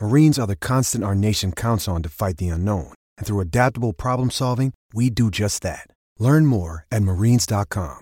Marines are the constant our nation counts on to fight the unknown. And through adaptable problem solving, we do just that. Learn more at marines.com.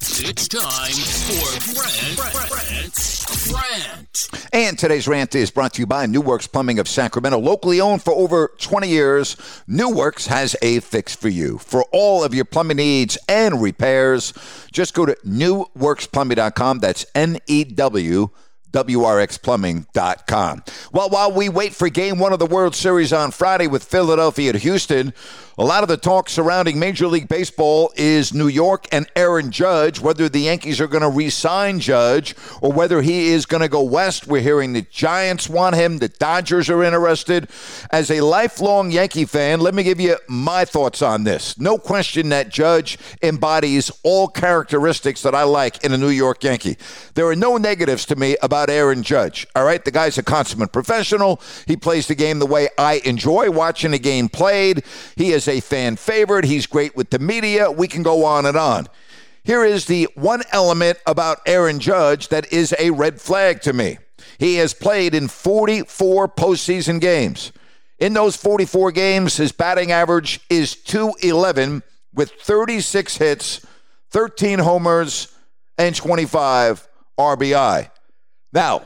It's time for Grant, Grant, Grant. And today's rant is brought to you by New Works Plumbing of Sacramento. Locally owned for over 20 years, New Works has a fix for you. For all of your plumbing needs and repairs, just go to newwrxplumbing.com. That's N E W WRXplumbing.com. Well, while we wait for game one of the World Series on Friday with Philadelphia at Houston, a lot of the talk surrounding Major League Baseball is New York and Aaron Judge, whether the Yankees are going to re sign Judge or whether he is going to go west. We're hearing the Giants want him, the Dodgers are interested. As a lifelong Yankee fan, let me give you my thoughts on this. No question that Judge embodies all characteristics that I like in a New York Yankee. There are no negatives to me about Aaron Judge. All right, the guy's a consummate professional. He plays the game the way I enjoy watching a game played. He is a fan favorite. He's great with the media. We can go on and on. Here is the one element about Aaron Judge that is a red flag to me. He has played in 44 postseason games. In those 44 games, his batting average is 211 with 36 hits, 13 homers, and 25 RBI. Now,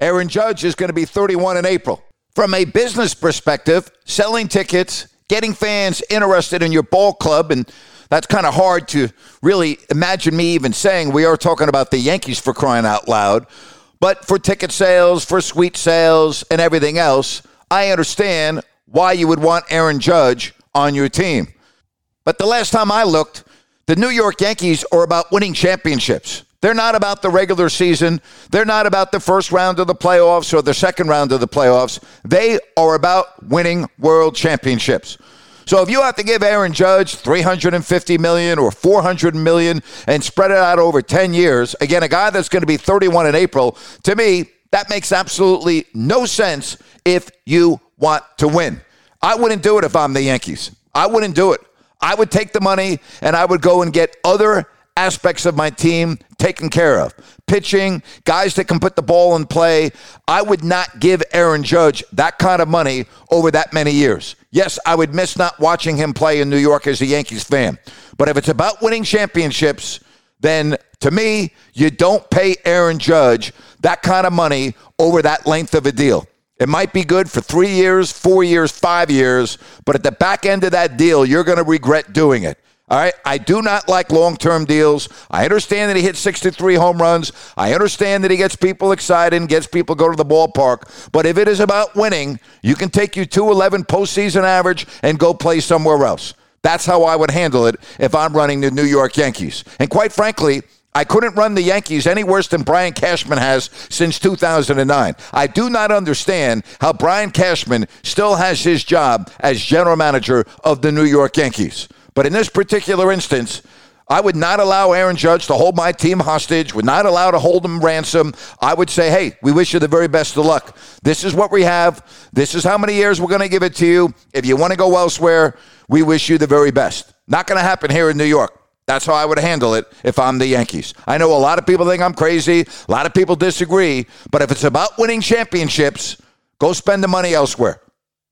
Aaron Judge is going to be 31 in April. From a business perspective, selling tickets, getting fans interested in your ball club, and that's kind of hard to really imagine me even saying. We are talking about the Yankees for crying out loud. But for ticket sales, for suite sales, and everything else, I understand why you would want Aaron Judge on your team. But the last time I looked, the New York Yankees are about winning championships. They're not about the regular season. They're not about the first round of the playoffs or the second round of the playoffs. They are about winning world championships. So if you have to give Aaron Judge 350 million or 400 million and spread it out over 10 years, again a guy that's going to be 31 in April, to me that makes absolutely no sense if you want to win. I wouldn't do it if I'm the Yankees. I wouldn't do it. I would take the money and I would go and get other aspects of my team taken care of. Pitching, guys that can put the ball in play. I would not give Aaron Judge that kind of money over that many years. Yes, I would miss not watching him play in New York as a Yankees fan. But if it's about winning championships, then to me, you don't pay Aaron Judge that kind of money over that length of a deal. It might be good for three years, four years, five years, but at the back end of that deal, you're going to regret doing it. All right. I do not like long term deals. I understand that he hits 63 home runs. I understand that he gets people excited and gets people go to the ballpark. But if it is about winning, you can take your 211 postseason average and go play somewhere else. That's how I would handle it if I'm running the New York Yankees. And quite frankly, I couldn't run the Yankees any worse than Brian Cashman has since 2009. I do not understand how Brian Cashman still has his job as general manager of the New York Yankees. But in this particular instance, I would not allow Aaron Judge to hold my team hostage, would not allow to hold him ransom. I would say, hey, we wish you the very best of luck. This is what we have. This is how many years we're going to give it to you. If you want to go elsewhere, we wish you the very best. Not going to happen here in New York. That's how I would handle it if I'm the Yankees. I know a lot of people think I'm crazy. A lot of people disagree. But if it's about winning championships, go spend the money elsewhere.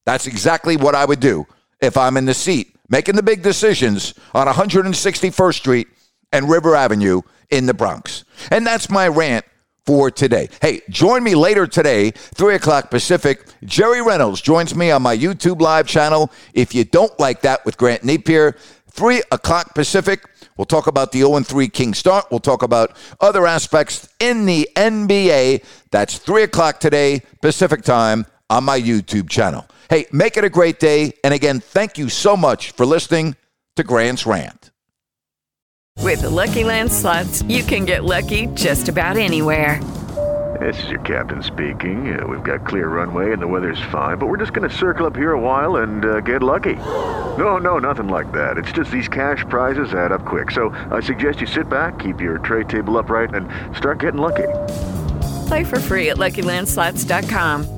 That's exactly what I would do if I'm in the seat making the big decisions on 161st Street and River Avenue in the Bronx. And that's my rant for today. Hey, join me later today, 3 o'clock Pacific. Jerry Reynolds joins me on my YouTube live channel. If you don't like that with Grant Napear, 3 o'clock Pacific, We'll talk about the 0 3 King start. We'll talk about other aspects in the NBA. That's 3 o'clock today, Pacific time, on my YouTube channel. Hey, make it a great day. And again, thank you so much for listening to Grant's Rant. With the Lucky Land slots, you can get lucky just about anywhere. This is your captain speaking. Uh, we've got clear runway and the weather's fine, but we're just going to circle up here a while and uh, get lucky. No, no, nothing like that. It's just these cash prizes add up quick. So I suggest you sit back, keep your tray table upright, and start getting lucky. Play for free at LuckyLandSlots.com.